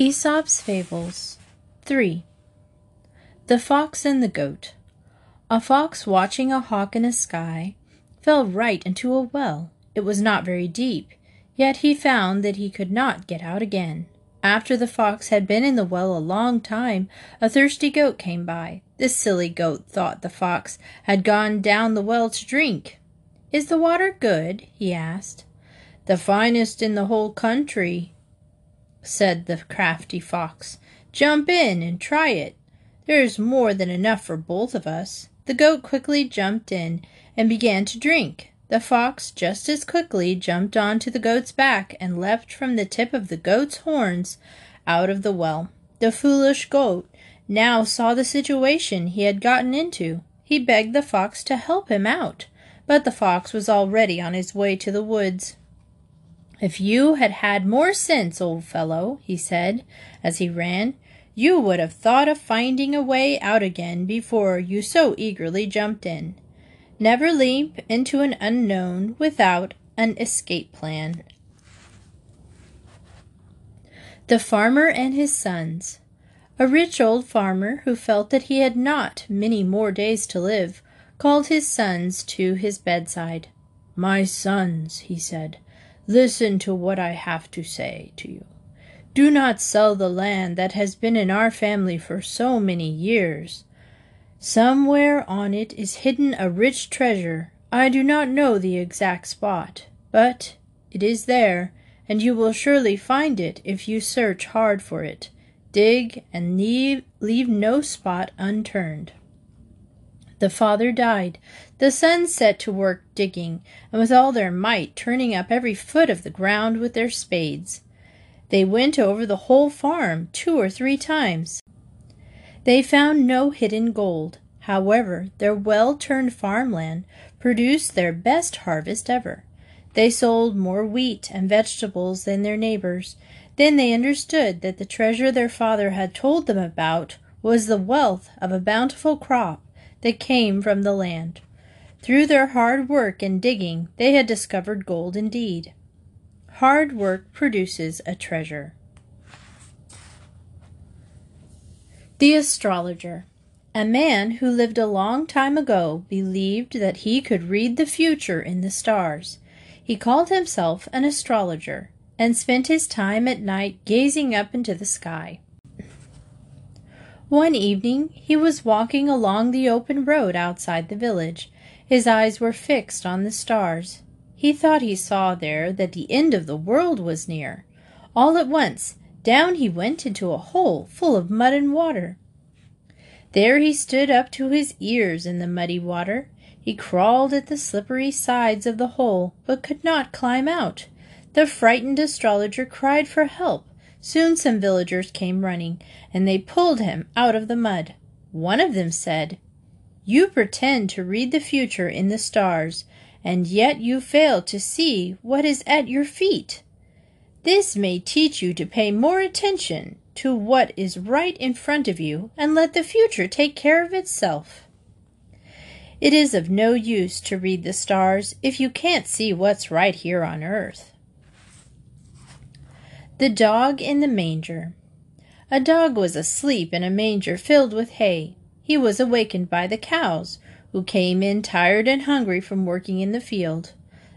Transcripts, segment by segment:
Aesop's Fables 3 The Fox and the Goat A fox watching a hawk in the sky fell right into a well. It was not very deep, yet he found that he could not get out again. After the fox had been in the well a long time, a thirsty goat came by. The silly goat thought the fox had gone down the well to drink. Is the water good? he asked. The finest in the whole country, said the crafty fox. Jump in and try it. There's more than enough for both of us. The goat quickly jumped in and began to drink. The fox just as quickly jumped on to the goat's back and leapt from the tip of the goat's horns out of the well. The foolish goat now saw the situation he had gotten into. He begged the fox to help him out, but the fox was already on his way to the woods. If you had had more sense, old fellow, he said as he ran, you would have thought of finding a way out again before you so eagerly jumped in. Never leap into an unknown without an escape plan. The Farmer and His Sons A rich old farmer, who felt that he had not many more days to live, called his sons to his bedside. My sons, he said, Listen to what I have to say to you. Do not sell the land that has been in our family for so many years. Somewhere on it is hidden a rich treasure. I do not know the exact spot, but it is there, and you will surely find it if you search hard for it. Dig and leave, leave no spot unturned. The father died. The sons set to work digging, and with all their might turning up every foot of the ground with their spades. They went over the whole farm two or three times. They found no hidden gold. However, their well turned farmland produced their best harvest ever. They sold more wheat and vegetables than their neighbors. Then they understood that the treasure their father had told them about was the wealth of a bountiful crop that came from the land. Through their hard work and digging, they had discovered gold indeed. Hard work produces a treasure. The Astrologer A man who lived a long time ago believed that he could read the future in the stars. He called himself an astrologer and spent his time at night gazing up into the sky. One evening he was walking along the open road outside the village. His eyes were fixed on the stars. He thought he saw there that the end of the world was near. All at once, down he went into a hole full of mud and water. There he stood up to his ears in the muddy water. He crawled at the slippery sides of the hole, but could not climb out. The frightened astrologer cried for help. Soon some villagers came running, and they pulled him out of the mud. One of them said, You pretend to read the future in the stars, and yet you fail to see what is at your feet. This may teach you to pay more attention to what is right in front of you and let the future take care of itself. It is of no use to read the stars if you can't see what's right here on earth. The Dog in the Manger A dog was asleep in a manger filled with hay. He was awakened by the cows, who came in tired and hungry from working in the field.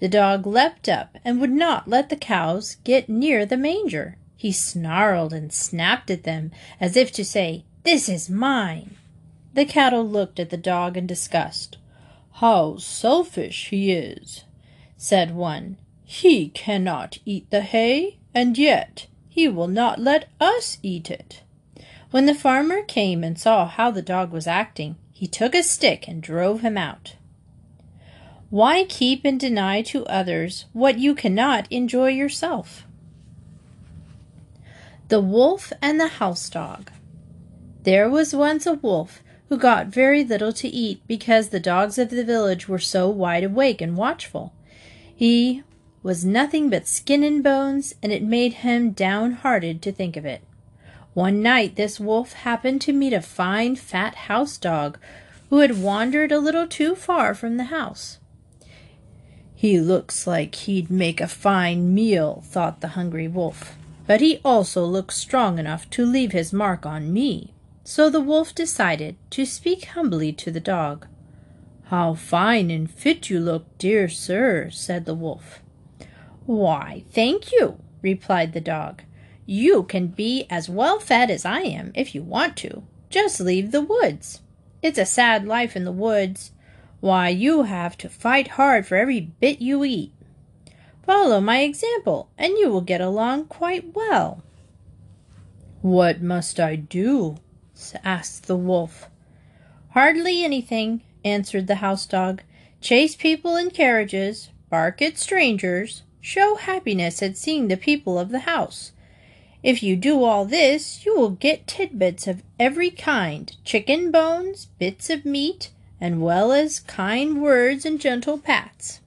The dog leapt up and would not let the cows get near the manger. He snarled and snapped at them, as if to say, This is mine. The cattle looked at the dog in disgust. How selfish he is, said one. He cannot eat the hay and yet he will not let us eat it. When the farmer came and saw how the dog was acting, he took a stick and drove him out. Why keep and deny to others what you cannot enjoy yourself? The Wolf and the House Dog There was once a wolf who got very little to eat because the dogs of the village were so wide awake and watchful. He was nothing but skin and bones, and it made him downhearted to think of it. One night this wolf happened to meet a fine fat house dog who had wandered a little too far from the house. He looks like he'd make a fine meal, thought the hungry wolf, but he also looks strong enough to leave his mark on me. So the wolf decided to speak humbly to the dog. How fine and fit you look, dear sir, said the wolf. Why, thank you, replied the dog. You can be as well fed as I am if you want to. Just leave the woods. It's a sad life in the woods. Why, you have to fight hard for every bit you eat. Follow my example, and you will get along quite well. What must I do? asked the wolf. Hardly anything, answered the house dog. Chase people in carriages, bark at strangers, show happiness at seeing the people of the house. If you do all this, you will get tidbits of every kind chicken bones, bits of meat, and well as kind words and gentle pats.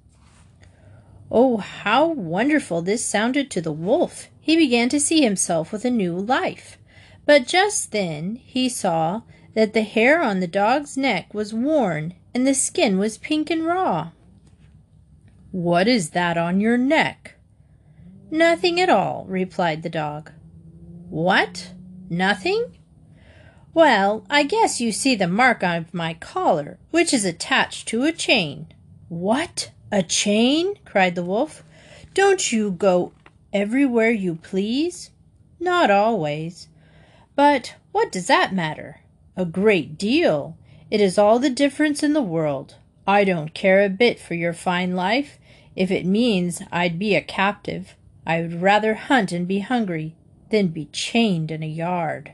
Oh, how wonderful this sounded to the wolf! He began to see himself with a new life. But just then he saw that the hair on the dog's neck was worn and the skin was pink and raw. What is that on your neck? Nothing at all, replied the dog. What? Nothing? Well, I guess you see the mark of my collar, which is attached to a chain. What? A chain? cried the wolf. Don't you go everywhere you please? Not always. But what does that matter? A great deal. It is all the difference in the world. I don't care a bit for your fine life. If it means I'd be a captive, I would rather hunt and be hungry than be chained in a yard.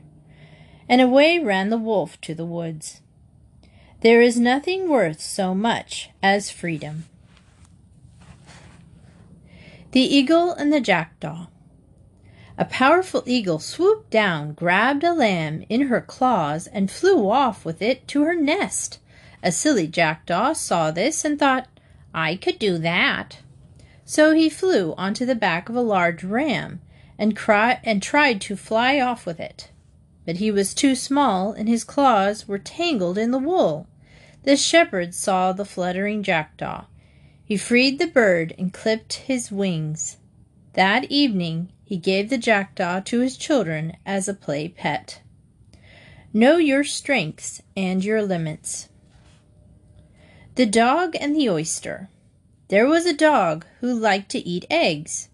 And away ran the wolf to the woods. There is nothing worth so much as freedom. The Eagle and the Jackdaw. A powerful eagle swooped down, grabbed a lamb in her claws, and flew off with it to her nest. A silly jackdaw saw this and thought, I could do that. So he flew onto the back of a large ram and, cry- and tried to fly off with it. But he was too small, and his claws were tangled in the wool. The shepherd saw the fluttering jackdaw. He freed the bird and clipped his wings. That evening he gave the jackdaw to his children as a play pet. Know your strengths and your limits. The dog and the oyster. There was a dog who liked to eat eggs.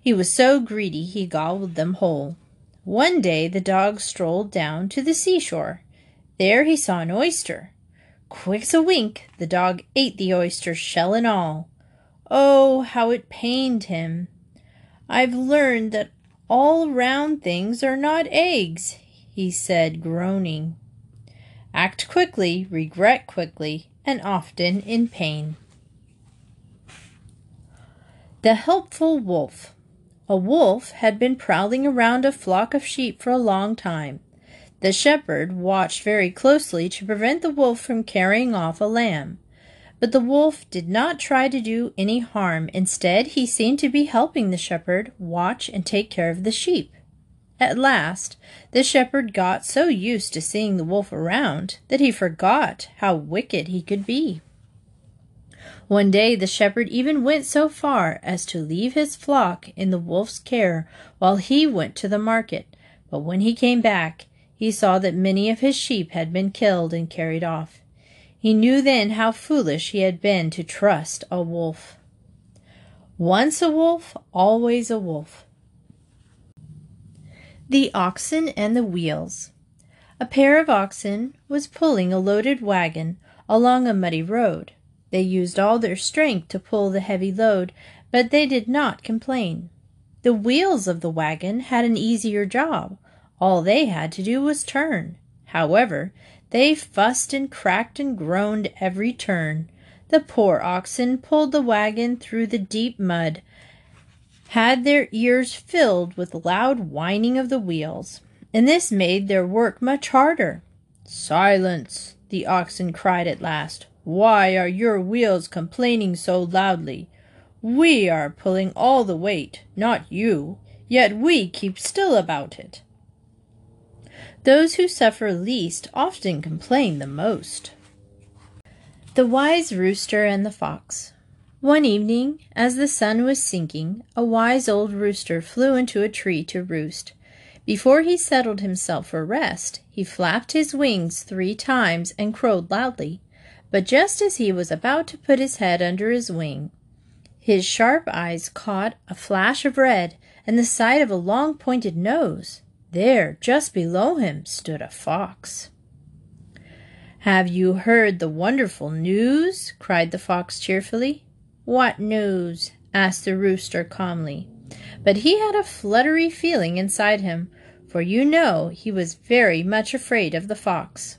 He was so greedy he gobbled them whole. One day the dog strolled down to the seashore. There he saw an oyster. Quick as a wink, the dog ate the oyster, shell and all. Oh, how it pained him! I've learned that all round things are not eggs, he said, groaning. Act quickly, regret quickly, and often in pain. The Helpful Wolf A wolf had been prowling around a flock of sheep for a long time. The shepherd watched very closely to prevent the wolf from carrying off a lamb. But the wolf did not try to do any harm. Instead, he seemed to be helping the shepherd watch and take care of the sheep. At last, the shepherd got so used to seeing the wolf around that he forgot how wicked he could be. One day the shepherd even went so far as to leave his flock in the wolf's care while he went to the market. But when he came back, he saw that many of his sheep had been killed and carried off. He knew then how foolish he had been to trust a wolf. Once a wolf, always a wolf. The Oxen and the Wheels. A pair of oxen was pulling a loaded wagon along a muddy road. They used all their strength to pull the heavy load, but they did not complain. The wheels of the wagon had an easier job. All they had to do was turn. However, they fussed and cracked and groaned every turn. The poor oxen pulled the wagon through the deep mud, had their ears filled with the loud whining of the wheels, and this made their work much harder. Silence! the oxen cried at last. Why are your wheels complaining so loudly? We are pulling all the weight, not you, yet we keep still about it. Those who suffer least often complain the most. The Wise Rooster and the Fox. One evening, as the sun was sinking, a wise old rooster flew into a tree to roost. Before he settled himself for rest, he flapped his wings three times and crowed loudly. But just as he was about to put his head under his wing, his sharp eyes caught a flash of red and the sight of a long pointed nose. There, just below him, stood a fox. Have you heard the wonderful news? cried the fox cheerfully. What news? asked the rooster calmly. But he had a fluttery feeling inside him, for you know he was very much afraid of the fox.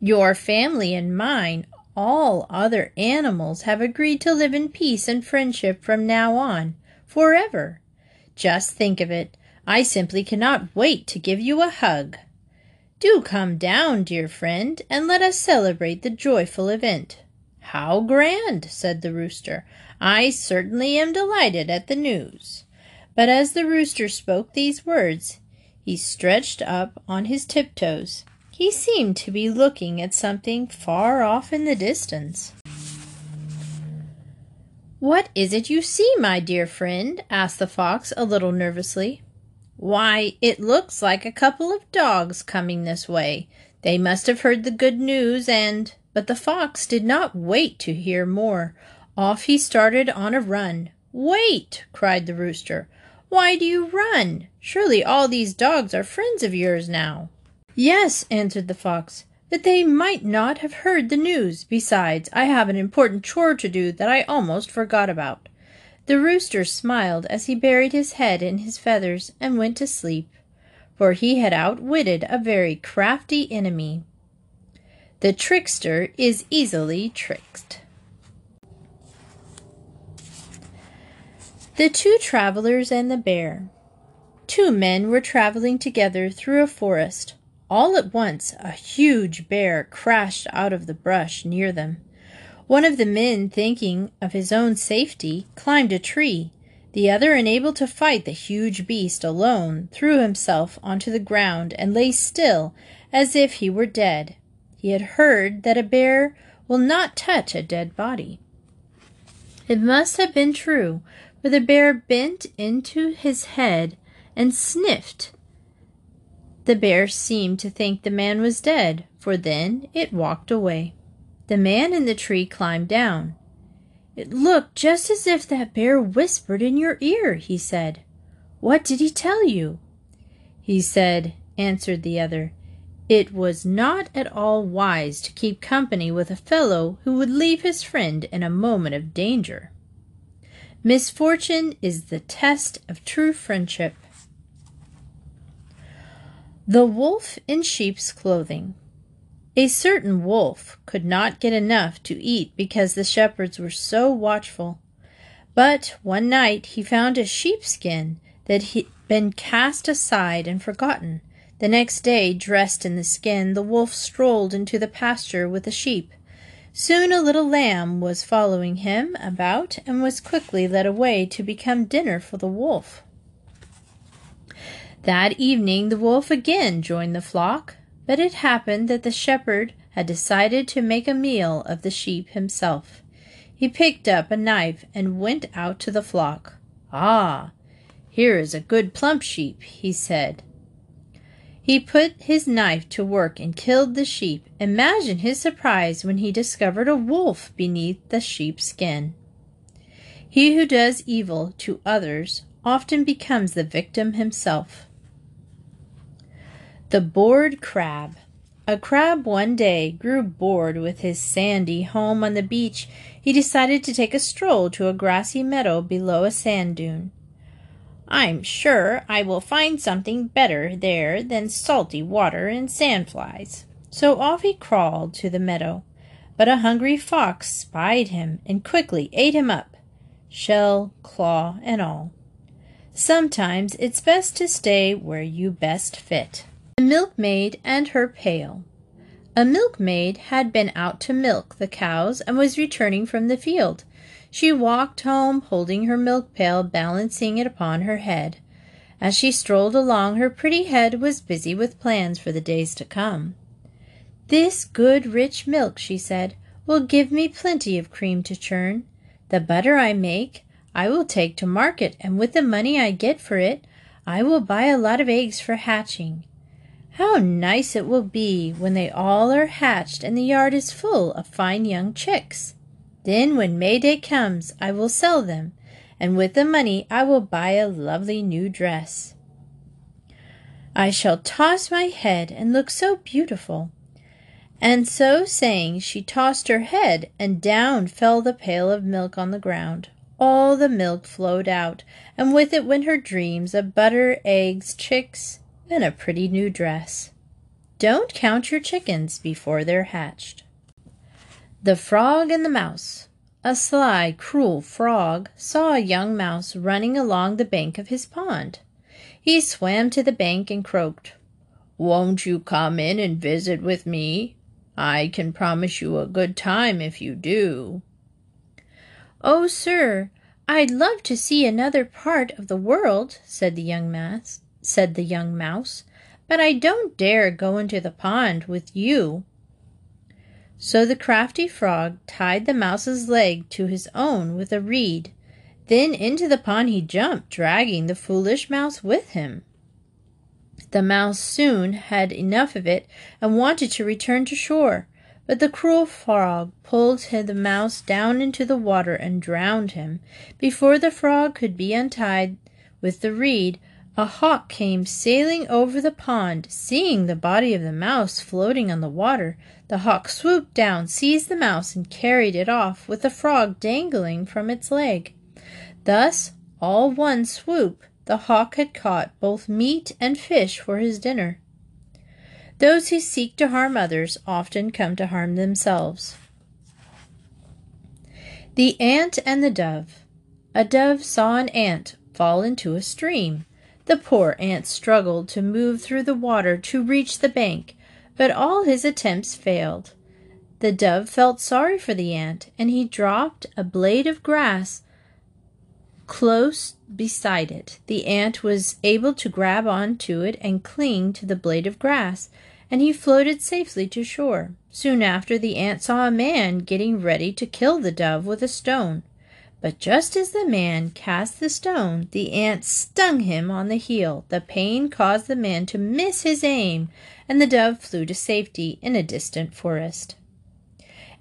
Your family and mine, all other animals, have agreed to live in peace and friendship from now on, forever. Just think of it. I simply cannot wait to give you a hug. Do come down, dear friend, and let us celebrate the joyful event. How grand! said the rooster. I certainly am delighted at the news. But as the rooster spoke these words, he stretched up on his tiptoes. He seemed to be looking at something far off in the distance. What is it you see, my dear friend? asked the fox a little nervously. Why, it looks like a couple of dogs coming this way. They must have heard the good news and but the fox did not wait to hear more. Off he started on a run. Wait! cried the rooster. Why do you run? Surely all these dogs are friends of yours now. Yes, answered the fox, but they might not have heard the news. Besides, I have an important chore to do that I almost forgot about. The rooster smiled as he buried his head in his feathers and went to sleep, for he had outwitted a very crafty enemy. The trickster is easily tricked. The Two Travelers and the Bear Two men were traveling together through a forest. All at once a huge bear crashed out of the brush near them. One of the men, thinking of his own safety, climbed a tree. The other, unable to fight the huge beast alone, threw himself onto the ground and lay still as if he were dead. He had heard that a bear will not touch a dead body. It must have been true, for the bear bent into his head and sniffed. The bear seemed to think the man was dead, for then it walked away. The man in the tree climbed down. It looked just as if that bear whispered in your ear, he said. What did he tell you? He said, answered the other, it was not at all wise to keep company with a fellow who would leave his friend in a moment of danger. Misfortune is the test of true friendship. The Wolf in Sheep's Clothing A certain wolf could not get enough to eat because the shepherds were so watchful. But one night he found a sheepskin that had been cast aside and forgotten. The next day, dressed in the skin, the wolf strolled into the pasture with the sheep. Soon a little lamb was following him about and was quickly led away to become dinner for the wolf. That evening the wolf again joined the flock, but it happened that the shepherd had decided to make a meal of the sheep himself. He picked up a knife and went out to the flock. Ah, here is a good plump sheep, he said. He put his knife to work and killed the sheep. Imagine his surprise when he discovered a wolf beneath the sheep's skin. He who does evil to others often becomes the victim himself. The Bored Crab A crab one day grew bored with his sandy home on the beach. He decided to take a stroll to a grassy meadow below a sand dune. I'm sure I will find something better there than salty water and sandflies. So off he crawled to the meadow. But a hungry fox spied him and quickly ate him up, shell, claw, and all. Sometimes it's best to stay where you best fit. The Milkmaid and Her Pail A milkmaid had been out to milk the cows and was returning from the field. She walked home holding her milk pail, balancing it upon her head. As she strolled along, her pretty head was busy with plans for the days to come. This good rich milk, she said, will give me plenty of cream to churn. The butter I make, I will take to market, and with the money I get for it, I will buy a lot of eggs for hatching. How nice it will be when they all are hatched and the yard is full of fine young chicks. Then, when May Day comes, I will sell them, and with the money I will buy a lovely new dress. I shall toss my head and look so beautiful. And so saying, she tossed her head, and down fell the pail of milk on the ground. All the milk flowed out, and with it went her dreams of butter, eggs, chicks, and a pretty new dress. Don't count your chickens before they're hatched. The Frog and the Mouse. A sly, cruel frog saw a young mouse running along the bank of his pond. He swam to the bank and croaked, Won't you come in and visit with me? I can promise you a good time if you do. Oh, sir, I'd love to see another part of the world, said the young mouse, said the young mouse, but I don't dare go into the pond with you. So the crafty frog tied the mouse's leg to his own with a reed. Then into the pond he jumped, dragging the foolish mouse with him. The mouse soon had enough of it and wanted to return to shore, but the cruel frog pulled the mouse down into the water and drowned him. Before the frog could be untied with the reed, a hawk came sailing over the pond. Seeing the body of the mouse floating on the water, the hawk swooped down, seized the mouse, and carried it off with the frog dangling from its leg. Thus, all one swoop, the hawk had caught both meat and fish for his dinner. Those who seek to harm others often come to harm themselves. The Ant and the Dove. A dove saw an ant fall into a stream. The poor ant struggled to move through the water to reach the bank, but all his attempts failed. The dove felt sorry for the ant, and he dropped a blade of grass Close beside it, the ant was able to grab on to it and cling to the blade of grass, and he floated safely to shore. Soon after, the ant saw a man getting ready to kill the dove with a stone. But just as the man cast the stone, the ant stung him on the heel. The pain caused the man to miss his aim, and the dove flew to safety in a distant forest.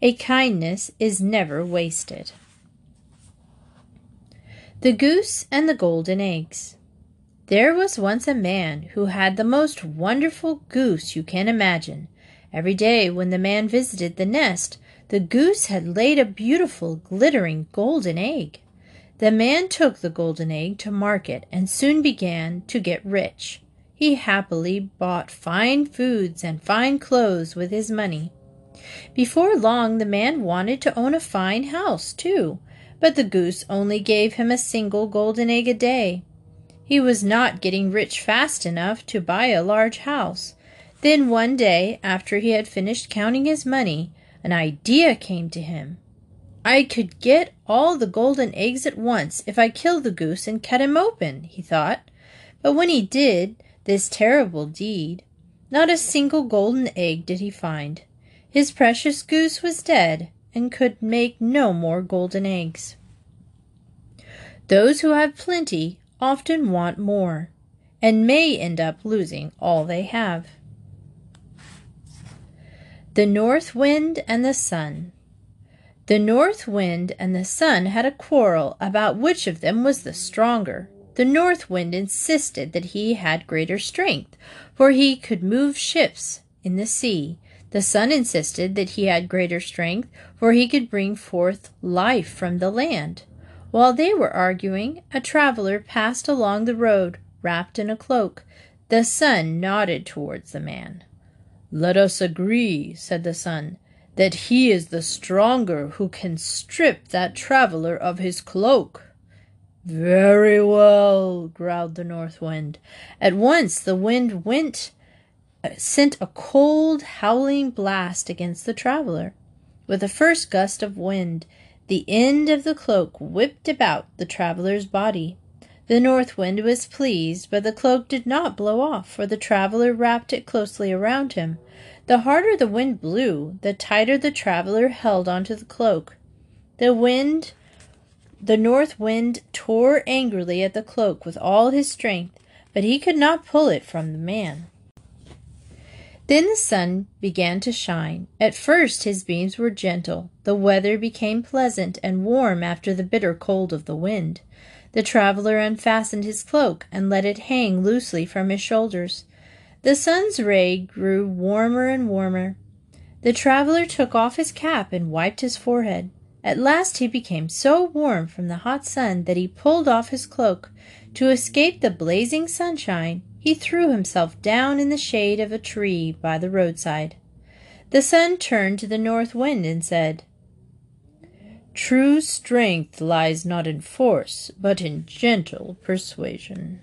A kindness is never wasted. The Goose and the Golden Eggs. There was once a man who had the most wonderful goose you can imagine. Every day when the man visited the nest, the goose had laid a beautiful, glittering golden egg. The man took the golden egg to market and soon began to get rich. He happily bought fine foods and fine clothes with his money. Before long, the man wanted to own a fine house, too but the goose only gave him a single golden egg a day. He was not getting rich fast enough to buy a large house. Then one day, after he had finished counting his money, an idea came to him. I could get all the golden eggs at once if I killed the goose and cut him open, he thought. But when he did this terrible deed, not a single golden egg did he find. His precious goose was dead, and could make no more golden eggs. Those who have plenty often want more and may end up losing all they have. The North Wind and the Sun. The North Wind and the Sun had a quarrel about which of them was the stronger. The North Wind insisted that he had greater strength, for he could move ships in the sea, the sun insisted that he had greater strength, for he could bring forth life from the land. While they were arguing, a traveler passed along the road, wrapped in a cloak. The sun nodded towards the man. Let us agree, said the sun, that he is the stronger who can strip that traveler of his cloak. Very well, growled the north wind. At once the wind went uh, sent a cold, howling blast against the traveler. With the first gust of wind, the end of the cloak whipped about the traveler's body. The north wind was pleased, but the cloak did not blow off, for the traveler wrapped it closely around him. The harder the wind blew, the tighter the traveler held onto the cloak. The wind The north wind tore angrily at the cloak with all his strength, but he could not pull it from the man. Then the sun began to shine. At first his beams were gentle. The weather became pleasant and warm after the bitter cold of the wind. The traveler unfastened his cloak and let it hang loosely from his shoulders. The sun's ray grew warmer and warmer. The traveler took off his cap and wiped his forehead. At last he became so warm from the hot sun that he pulled off his cloak. To escape the blazing sunshine, he threw himself down in the shade of a tree by the roadside. The sun turned to the north wind and said, True strength lies not in force, but in gentle persuasion.